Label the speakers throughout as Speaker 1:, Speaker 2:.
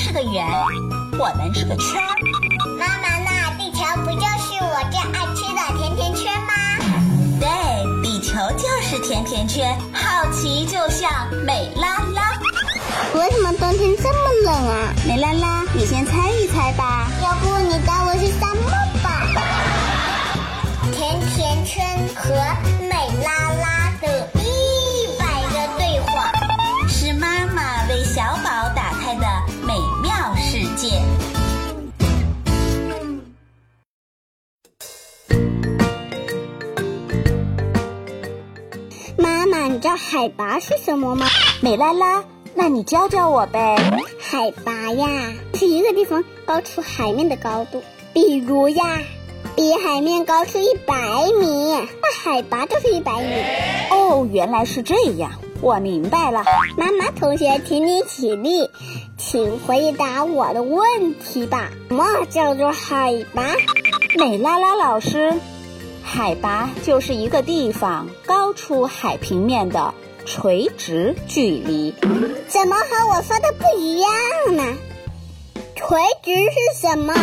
Speaker 1: 是个圆，我们是个圈儿。
Speaker 2: 妈妈，那地球不就是我最爱吃的甜甜圈吗？
Speaker 1: 对，地球就是甜甜圈，好奇就像美拉拉。
Speaker 2: 为什么冬天这么冷啊？
Speaker 1: 美拉拉，你先猜一猜吧。
Speaker 2: 要不你带我去沙漠吧？甜甜圈和你知道海拔是什么吗？
Speaker 1: 美拉拉，那你教教我呗。
Speaker 2: 海拔呀，是一个地方高出海面的高度。比如呀，比海面高出一百米，那海拔就是一百米。
Speaker 1: 哦，原来是这样，我明白了。
Speaker 2: 妈妈同学，请你起立，请回答我的问题吧。什么叫做海拔？
Speaker 1: 美拉拉老师，海拔就是一个地方高出海平面的垂直距离。
Speaker 2: 怎么和我说的不一样呢？垂直是什么？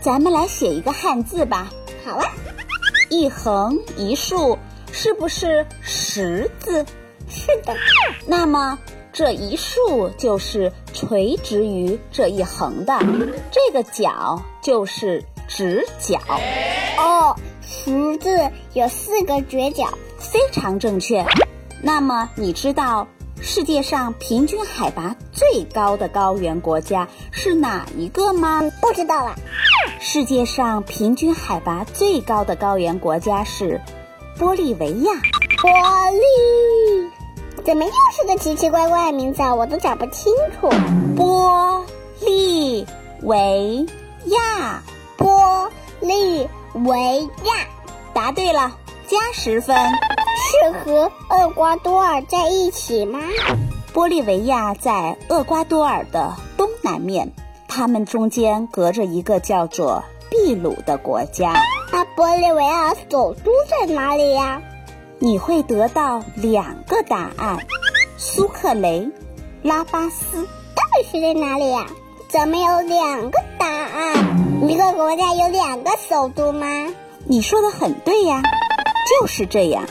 Speaker 1: 咱们来写一个汉字吧。
Speaker 2: 好啊，
Speaker 1: 一横一竖，是不是十字？
Speaker 2: 是的。
Speaker 1: 那么这一竖就是垂直于这一横的，这个角就是直角。
Speaker 2: 哦，十字有四个绝角，
Speaker 1: 非常正确。那么你知道世界上平均海拔最高的高原国家是哪一个吗？
Speaker 2: 不知道了。
Speaker 1: 世界上平均海拔最高的高原国家是玻利维亚。
Speaker 2: 玻利，怎么又是个奇奇怪怪的名字啊？我都讲不清楚。
Speaker 1: 玻利维亚，
Speaker 2: 玻利维亚，
Speaker 1: 答对了，加十分。
Speaker 2: 是和厄瓜多尔在一起吗？
Speaker 1: 玻利维亚在厄瓜多尔的东南面，它们中间隔着一个叫做秘鲁的国家。
Speaker 2: 那玻利维亚首都在哪里呀？
Speaker 1: 你会得到两个答案：苏克雷、拉巴斯。
Speaker 2: 到底是在哪里呀？怎么有两个答案？一个国家有两个首都吗？
Speaker 1: 你说的很对呀，就是这样。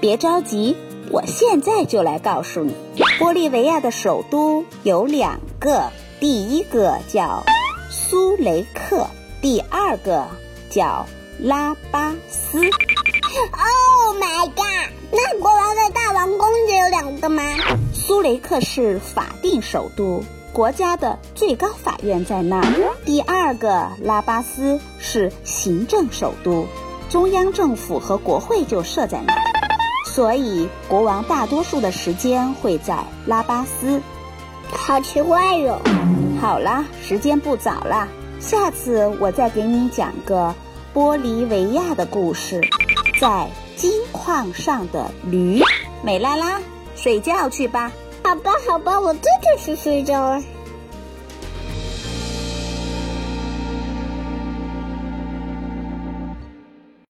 Speaker 1: 别着急，我现在就来告诉你，玻利维亚的首都有两个，第一个叫苏雷克，第二个叫拉巴斯。
Speaker 2: Oh my god！那国王的大王宫只有两个吗？
Speaker 1: 苏雷克是法定首都，国家的最高法院在那儿。第二个拉巴斯是行政首都，中央政府和国会就设在那儿。所以，国王大多数的时间会在拉巴斯。
Speaker 2: 好奇怪哟！
Speaker 1: 好啦，时间不早啦，下次我再给你讲个玻利维亚的故事，在金矿上的驴。美拉拉，睡觉去吧。
Speaker 2: 好吧，好吧，我这就去睡觉了。